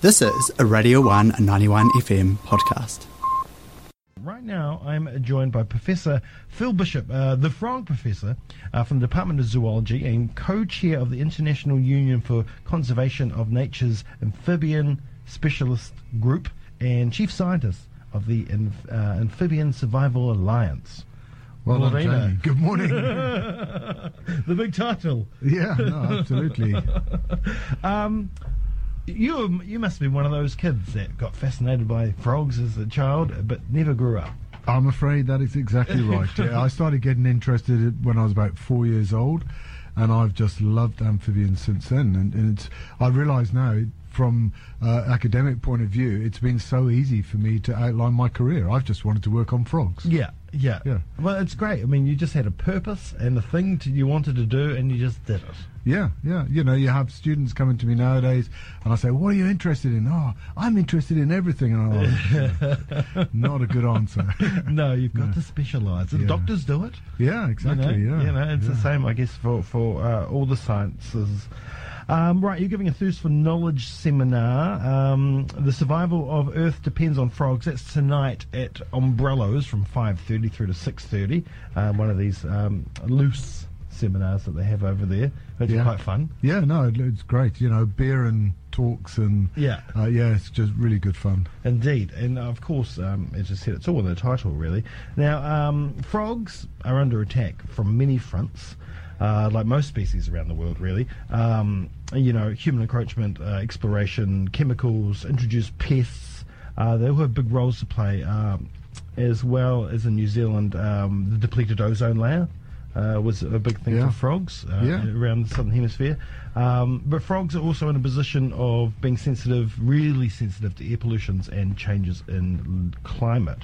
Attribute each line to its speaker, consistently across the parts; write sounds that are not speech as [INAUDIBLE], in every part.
Speaker 1: This is a Radio 1 and 91 FM podcast.
Speaker 2: Right now, I'm joined by Professor Phil Bishop, uh, the Frog Professor uh, from the Department of Zoology and co chair of the International Union for Conservation of Nature's Amphibian Specialist Group and chief scientist of the uh, Amphibian Survival Alliance.
Speaker 3: Well done, Jamie. [LAUGHS] Good morning.
Speaker 2: the big title.
Speaker 3: Yeah, no, absolutely. [LAUGHS]
Speaker 2: um, you you must have been one of those kids that got fascinated by frogs as a child, but never grew up.
Speaker 3: I'm afraid that is exactly [LAUGHS] right. yeah, I started getting interested when I was about four years old, and I've just loved amphibians since then. And, and it's I realise now from uh, academic point of view, it's been so easy for me to outline my career. I've just wanted to work on frogs.
Speaker 2: Yeah, yeah, yeah. Well, it's great. I mean, you just had a purpose and a thing to, you wanted to do, and you just did it.
Speaker 3: Yeah, yeah. You know, you have students coming to me nowadays, and I say, "What are you interested in?" Oh, I'm interested in everything. And I'm like, [LAUGHS] not a good answer. [LAUGHS]
Speaker 2: no, you've got no. to specialise. And yeah. doctors do it.
Speaker 3: Yeah, exactly.
Speaker 2: You
Speaker 3: know?
Speaker 2: Yeah, you know, it's
Speaker 3: yeah.
Speaker 2: the same, I guess, for for uh, all the sciences. Um, right, you're giving a Thirst for Knowledge seminar. Um, the survival of Earth depends on frogs. That's tonight at Ombrellos from 5.30 through to 6.30. Um, one of these um, loose seminars that they have over there. It's yeah. quite fun.
Speaker 3: Yeah, no, it's great. You know, beer and talks and
Speaker 2: yeah,
Speaker 3: uh, yeah, it's just really good fun.
Speaker 2: Indeed, and of course, um, as I said, it's all in the title, really. Now, um, frogs are under attack from many fronts uh, like most species around the world, really. Um, you know, human encroachment, uh, exploration, chemicals, introduced pests. Uh, they all have big roles to play, um, as well as in New Zealand, um, the depleted ozone layer. Uh, was a big thing yeah. for frogs uh, yeah. around the southern hemisphere. Um, but frogs are also in a position of being sensitive, really sensitive to air pollutions and changes in climate,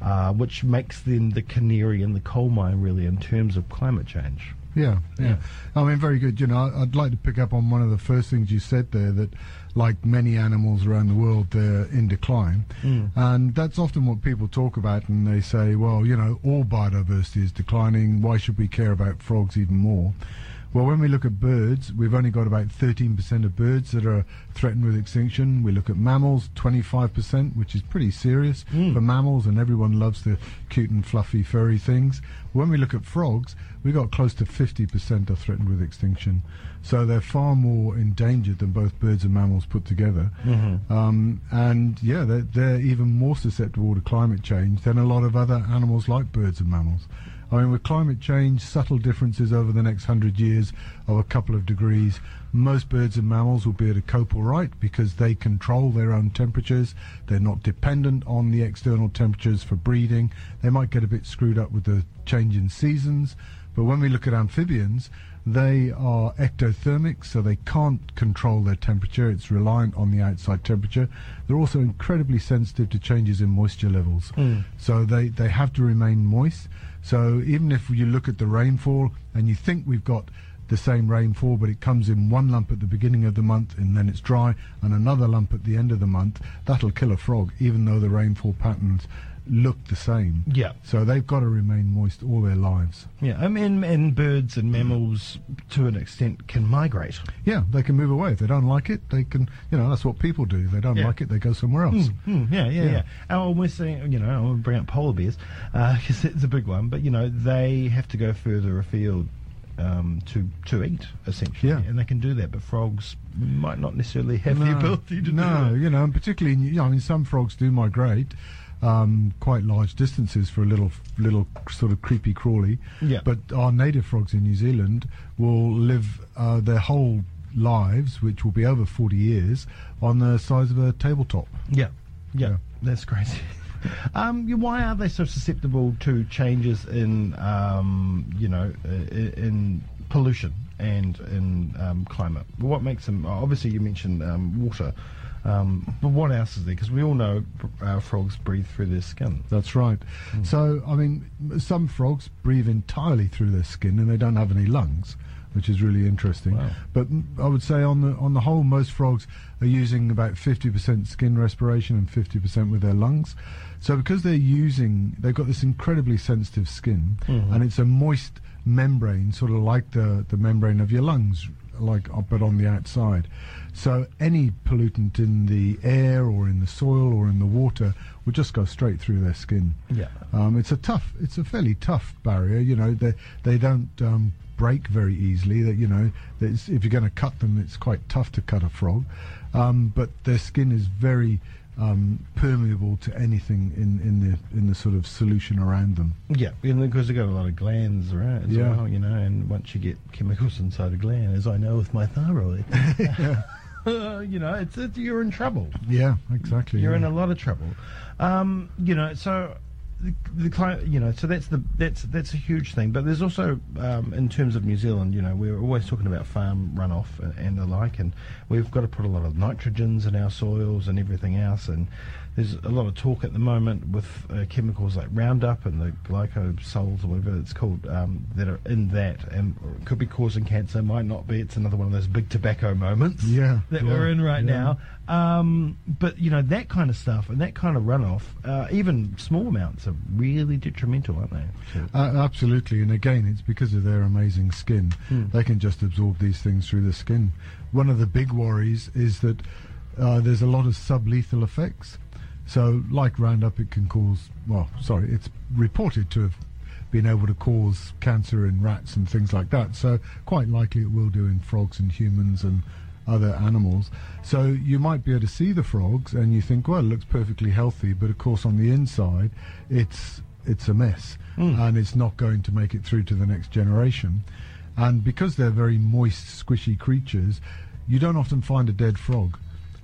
Speaker 2: uh, which makes them the canary in the coal mine, really, in terms of climate change.
Speaker 3: Yeah, yeah, I mean, very good. You know, I'd like to pick up on one of the first things you said there that, like many animals around the world, they're in decline. Mm. And that's often what people talk about, and they say, well, you know, all biodiversity is declining. Why should we care about frogs even more? Well, when we look at birds, we've only got about 13% of birds that are threatened with extinction. We look at mammals, 25%, which is pretty serious mm. for mammals, and everyone loves the cute and fluffy, furry things. When we look at frogs, we got close to 50% are threatened with extinction. So they're far more endangered than both birds and mammals put together. Mm-hmm. Um, and yeah, they're, they're even more susceptible to climate change than a lot of other animals like birds and mammals. I mean, with climate change, subtle differences over the next hundred years of a couple of degrees, most birds and mammals will be able to cope all right because they control their own temperatures. They're not dependent on the external temperatures for breeding. They might get a bit screwed up with the change in seasons. But when we look at amphibians, they are ectothermic, so they can't control their temperature. It's reliant on the outside temperature. They're also incredibly sensitive to changes in moisture levels. Mm. So they, they have to remain moist. So even if you look at the rainfall and you think we've got the same rainfall, but it comes in one lump at the beginning of the month and then it's dry, and another lump at the end of the month, that'll kill a frog, even though the rainfall patterns look the same.
Speaker 2: Yeah.
Speaker 3: So they've got to remain moist all their lives.
Speaker 2: Yeah, I mean, and birds and mammals, to an extent, can migrate.
Speaker 3: Yeah, they can move away. If they don't like it, they can, you know, that's what people do. If they don't yeah. like it, they go somewhere else.
Speaker 2: Mm, mm, yeah, yeah, yeah, yeah. Oh, we're saying, you know, I want to bring up polar bears, because uh, [LAUGHS] it's a big one, but, you know, they have to go further afield um, to to eat essentially,
Speaker 3: yeah.
Speaker 2: and they can do that. But frogs might not necessarily have
Speaker 3: no,
Speaker 2: the ability to
Speaker 3: no,
Speaker 2: do
Speaker 3: No, you know, and particularly, you know, I mean, some frogs do migrate. Um, quite large distances for a little little sort of creepy crawly.
Speaker 2: Yeah.
Speaker 3: But our native frogs in New Zealand will live uh, their whole lives, which will be over 40 years, on the size of a tabletop.
Speaker 2: Yeah. Yeah. yeah. That's crazy. [LAUGHS] Um, why are they so susceptible to changes in, um, you know, in, in pollution and in um, climate? What makes them? Obviously, you mentioned um, water. Um, but what else is there? Because we all know uh, frogs breathe through their skin.
Speaker 3: That's right. Mm. So, I mean, some frogs breathe entirely through their skin and they don't have any lungs which is really interesting.
Speaker 2: Wow.
Speaker 3: But I would say on the on the whole, most frogs are using about 50% skin respiration and 50% with their lungs. So because they're using, they've got this incredibly sensitive skin, mm-hmm. and it's a moist membrane, sort of like the the membrane of your lungs. Like uh, but on the outside. So any pollutant in the air or in the soil or in the water will just go straight through their skin.
Speaker 2: Yeah.
Speaker 3: Um, it's a tough, it's a fairly tough barrier. You know, they they don't um, break very easily. That you know, if you're going to cut them, it's quite tough to cut a frog. Um, but their skin is very um, permeable to anything in, in the in the sort of solution around them.
Speaker 2: Yeah, because they've got a lot of glands right? as
Speaker 3: Yeah.
Speaker 2: well, you know, and once you get chemicals inside a gland, as I know with my thyroid, [LAUGHS] you know, it's, it's you're in trouble.
Speaker 3: Yeah, exactly.
Speaker 2: You're
Speaker 3: yeah.
Speaker 2: in a lot of trouble. Um, you know, so the, the you know, so that's the that's that's a huge thing. But there's also um, in terms of New Zealand, you know, we're always talking about farm runoff and, and the like, and we've got to put a lot of nitrogens in our soils and everything else. And there's a lot of talk at the moment with uh, chemicals like Roundup and the glycosols or whatever it's called um, that are in that and could be causing cancer. Might not be. It's another one of those big tobacco moments
Speaker 3: Yeah, [LAUGHS]
Speaker 2: that
Speaker 3: yeah,
Speaker 2: we're in right
Speaker 3: yeah.
Speaker 2: now. Um, but you know that kind of stuff and that kind of runoff, uh, even small amounts are really detrimental, aren't they? to-
Speaker 3: Uh, absolutely, and again, it's because of their amazing skin.
Speaker 2: Hmm.
Speaker 3: They can just absorb these things through the skin. One of the big worries is that uh, there's a lot of sublethal effects. So, like Roundup, it can cause, well, sorry, it's reported to have been able to cause cancer in rats and things like that. So, quite likely it will do in frogs and humans and other animals. So, you might be able to see the frogs and you think, well, it looks perfectly healthy, but of course, on the inside, it's it's a mess hmm. and it's not going to make it through to the next generation. And because they're very moist, squishy creatures, you don't often find a dead frog.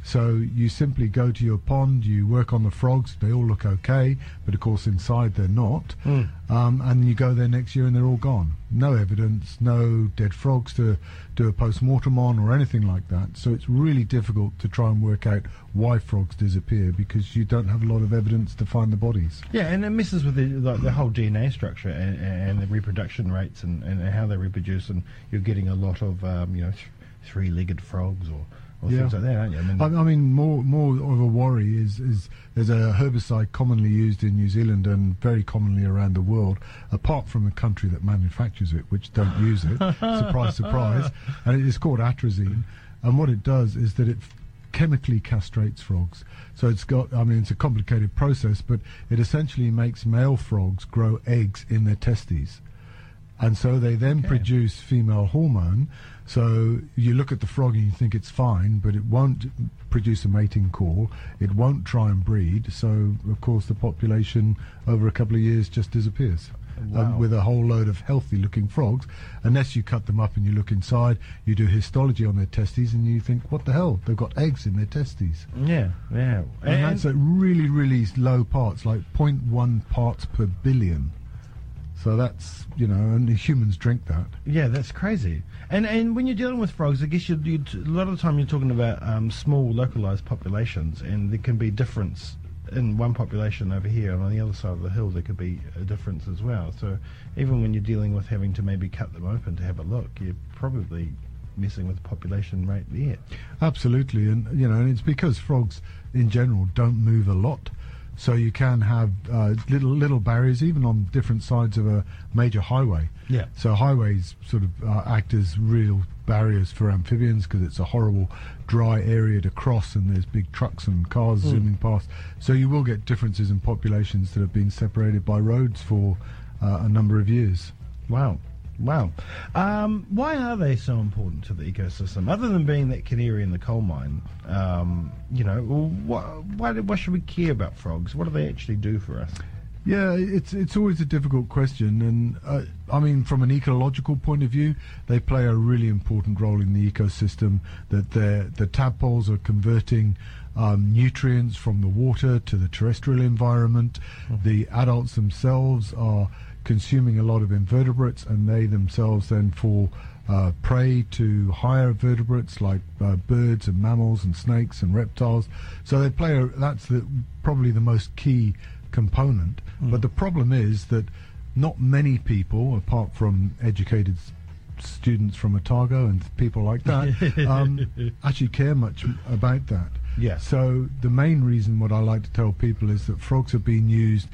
Speaker 3: So you simply go to your pond, you work on the frogs, they all look okay, but of course inside they're not. Um, and you go there next year and they're all gone. No evidence, no dead frogs to do a post mortem on or anything like that. So it's really difficult to try and work out why frogs disappear because you don't have a lot of evidence to find the bodies.
Speaker 2: Yeah, and it messes with the, like, the whole DNA structure and, and the reproduction rates and, and how they reproduce, and you're getting a lot of um, you know th- three-legged frogs or, or
Speaker 3: Yeah.
Speaker 2: things like that, aren't you? I mean,
Speaker 3: I, I mean, more more of a worry is is there's a herbicide commonly used in New Zealand and very commonly around the world, apart from the country that manufactures it, which don't use it. [LAUGHS] surprise, surprise. And it is called atrazine. And what it does is that it chemically castrates frogs. So it's got, I mean, it's a complicated process, but it essentially makes male frogs grow eggs in their testes and so they then
Speaker 2: Okay.
Speaker 3: produce female hormone. So you look at the frog and you think it's fine, but it won't produce a mating call. It won't try and breed. So of course the population over a couple of years just disappears.
Speaker 2: Wow.
Speaker 3: Um, with a whole load of healthy-looking frogs, unless you cut them up and you look inside, you do histology on their testes, and you think, "What the hell? They've got eggs in their testes."
Speaker 2: yeah, yeah,
Speaker 3: And, that's at really, really low parts, like 0.1 parts per billion. So that's you know, and humans drink that.
Speaker 2: Yeah, that's crazy. And and when you're dealing with frogs, I guess you a lot of the time you're talking about um, small localized populations, and there can be difference in one population over here, and on the other side of the hill there could be a difference as well. So even when you're dealing with having to maybe cut them open to have a look, you're probably messing with the population rate there.
Speaker 3: Absolutely, and you know, and it's because frogs in general don't move a lot, so you can have uh, little little barriers even on different sides of a major highway.
Speaker 2: Yeah.
Speaker 3: So highways sort of uh, act as real barriers for amphibians because it's a horrible dry area to cross, and there's big trucks and cars zooming past. So you will get differences in populations that have been separated by roads for uh, a number of years.
Speaker 2: Wow. Wow. Um, why are they so important to the ecosystem? Other than being that canary in the coal mine, um, you know, wh- why, why should we care about frogs? What do they actually do for us?
Speaker 3: Yeah, it's it's always a difficult question, and uh, I mean, from an ecological point of view, they play a really important role in the ecosystem. That the the tadpoles are converting um, nutrients from the water to the terrestrial environment. The adults themselves are consuming a lot of invertebrates, and they themselves then fall uh, prey to higher vertebrates like uh, birds and mammals and snakes and reptiles. So they play a, that's the, probably the most key component. But the problem is that not many people, apart from educated students from Otago and people like that, [LAUGHS] um, actually care much about that.
Speaker 2: Yeah.
Speaker 3: So the main reason what I like to tell people is that frogs have been used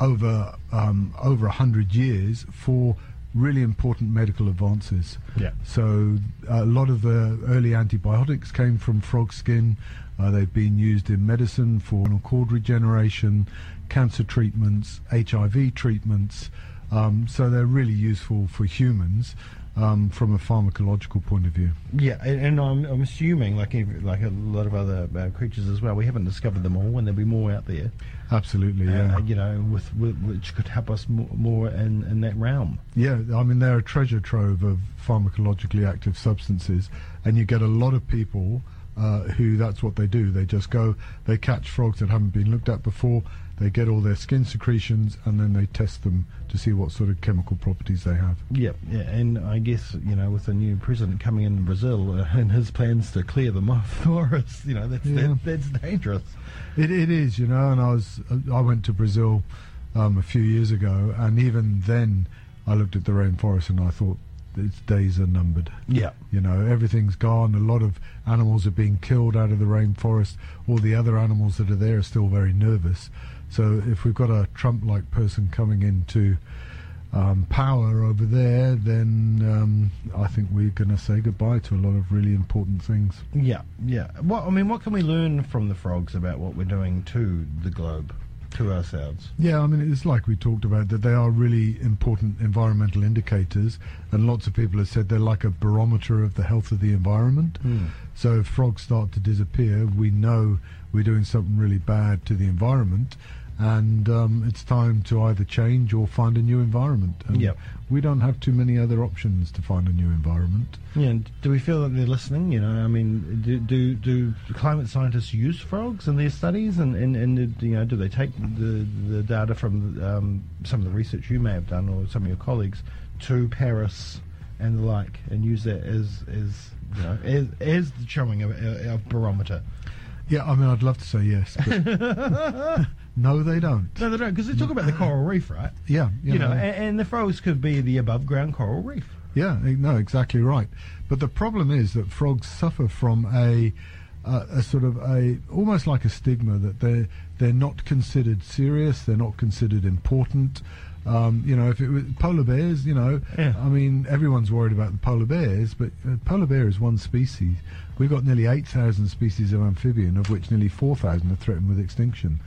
Speaker 3: over um, over a hundred years for really important medical advances.
Speaker 2: Yeah.
Speaker 3: So a lot of the early antibiotics came from frog skin. Uh, they've been used in medicine for cord regeneration, cancer treatments, HIV treatments. Um, so they're really useful for humans um, from a pharmacological point of view.
Speaker 2: Yeah, and, and I'm, I'm assuming, like like a lot of other uh, creatures as well, we haven't discovered them all, and there'll be more out there.
Speaker 3: Absolutely, yeah.
Speaker 2: Uh, you know, with, with which could help us more, more in, in that realm.
Speaker 3: Yeah, I mean, they're a treasure trove of pharmacologically active substances, and you get a lot of people uh, who that's what they do. They just go, they catch frogs that haven't been looked at before, they get all their skin secretions, and then they test them to see what sort of chemical properties they have.
Speaker 2: Yeah, yeah, and I guess you know, with the new president coming in Brazil uh, [LAUGHS] and his plans to clear them off [LAUGHS] for us, you know, that's
Speaker 3: Yeah.
Speaker 2: that, that's dangerous.
Speaker 3: It, it is, you know, and I was I went to Brazil um, a few years ago, and even then I looked at the rainforest and I thought its days are numbered.
Speaker 2: Yeah,
Speaker 3: You know, everything's gone. A lot of animals are being killed out of the rainforest. All the other animals that are there are still very nervous. So if we've got a Trump-like person coming into um, power over there, then um, I think we're going to say goodbye to a lot of really important things.
Speaker 2: yeah, yeah. What I mean, what can we learn from the frogs about what we're doing to the globe, to ourselves?
Speaker 3: Yeah, I mean, it's like we talked about that they are really important environmental indicators, and lots of people have said they're like a barometer of the health of the environment. Hmm. So if frogs start to disappear, we know we're doing something really bad to the environment, and um, it's time to either change or find a new environment. And
Speaker 2: Yep.
Speaker 3: we don't have too many other options to find a new environment.
Speaker 2: Yeah, and do we feel that they're listening? You know, I mean, do do, do climate scientists use frogs in their studies, and, and, and you know, do they take the the data from um, some of the research you may have done or some of your colleagues to Paris and the like, and use that as as you know as, as the showing of a of barometer?
Speaker 3: Yeah, I mean, I'd love to say yes, but [LAUGHS] no, they don't.
Speaker 2: No, they don't, because they talk about the coral reef, right?
Speaker 3: Yeah,
Speaker 2: You, know, and, and the frogs could be the above ground coral reef.
Speaker 3: Yeah, no, exactly right. But the problem is that frogs suffer from a uh, a sort of a almost like a stigma that they they're not considered serious, they're not considered important. Um, you know, if it was polar bears, you know,
Speaker 2: Yeah.
Speaker 3: I mean, everyone's worried about the polar bears, but uh, polar bear is one species. We've got nearly 8,000 species of amphibian, of which nearly 4,000 are threatened with extinction.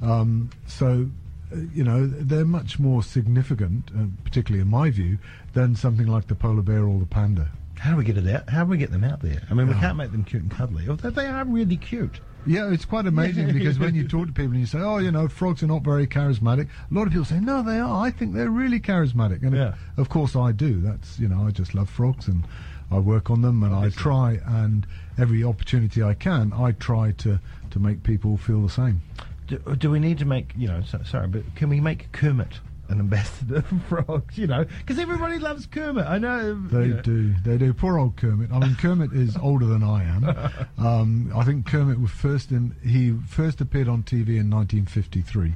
Speaker 3: Um, so, uh, you know, they're much more significant, uh, particularly in my view, than something like the polar bear or the panda.
Speaker 2: How do we get it out? How do we get them out there? I mean, we
Speaker 3: Oh.
Speaker 2: can't make them cute and cuddly. Although they are really cute.
Speaker 3: Yeah, it's quite amazing [LAUGHS] because when you talk to people and you say, "Oh, you know, frogs are not very charismatic," a lot of people say, "No, they are. I think they're really charismatic." And
Speaker 2: Yeah.
Speaker 3: of, of course, I do. That's you know, I just love frogs and I work on them and
Speaker 2: Obviously.
Speaker 3: I try and every opportunity I can, I try to to make people feel the same.
Speaker 2: Do, do we need to make, you know, so, sorry, but can we make Kermit an ambassador [LAUGHS] for frogs, you know? Because everybody loves Kermit. I know.
Speaker 3: They
Speaker 2: you know.
Speaker 3: do. They do. Poor old Kermit. I mean, Kermit is [LAUGHS] older than I am. [LAUGHS] Um, I think Kermit was first in. He first appeared on TV in 1953,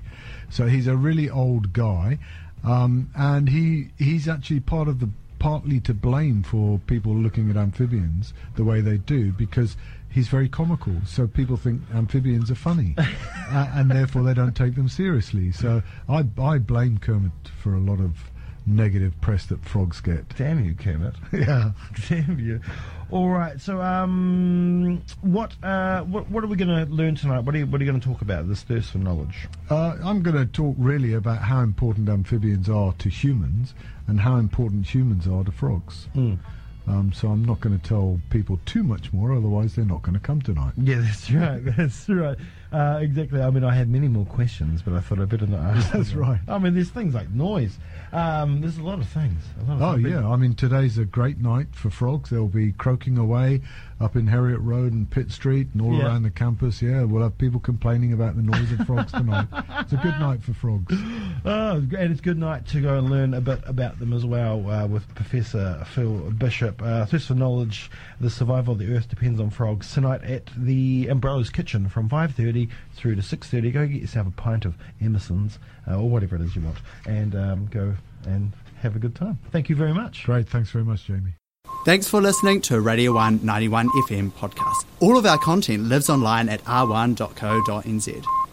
Speaker 3: so he's a really old guy, um, and he he's actually part of the partly to blame for people looking at amphibians the way they do because. He's very comical, so people think amphibians are funny, [LAUGHS] uh, and therefore they don't take them seriously. So I, I blame Kermit for a lot of negative press that frogs get.
Speaker 2: Damn you, Kermit. [LAUGHS]
Speaker 3: Yeah.
Speaker 2: Damn you. All right. So, um, what, uh, what, what are we going to learn tonight? What are you, what are you going to talk about? This thirst for knowledge.
Speaker 3: Uh, I'm going to talk really about how important amphibians are to humans and how important humans are to frogs. Um, so I'm not going to tell people too much more, otherwise they're not going to come tonight.
Speaker 2: Yeah, [LAUGHS] that's right. That's right. Uh, exactly. I mean, I had many more questions, but I thought I'd better not ask. [LAUGHS]
Speaker 3: That's
Speaker 2: them.
Speaker 3: right.
Speaker 2: I mean, there's things like noise. Um, there's a lot of things. Lot of
Speaker 3: Oh
Speaker 2: things.
Speaker 3: yeah, I mean today's a great night for frogs. They'll be croaking away up in Harriet Road and Pitt Street and all
Speaker 2: Yeah.
Speaker 3: around the campus. Yeah, we'll have people complaining about the noise of frogs tonight. It's a good night for frogs. [GASPS]
Speaker 2: Oh, and it's a good night to go and learn a bit about them as well uh, with Professor Phil Bishop. Uh, Thirst for Knowledge, The Survival of the Earth Depends on Frogs, tonight at the Ombrellos Kitchen from 5.30 through to 6.30. Go get yourself a pint of Emerson's uh, or whatever it is you want and um, go and have a good time. Thank you very much.
Speaker 3: Great, thanks very much, Jamie.
Speaker 1: Thanks for listening to Radio 191 FM podcast. All of our content lives online at r1.co.nz.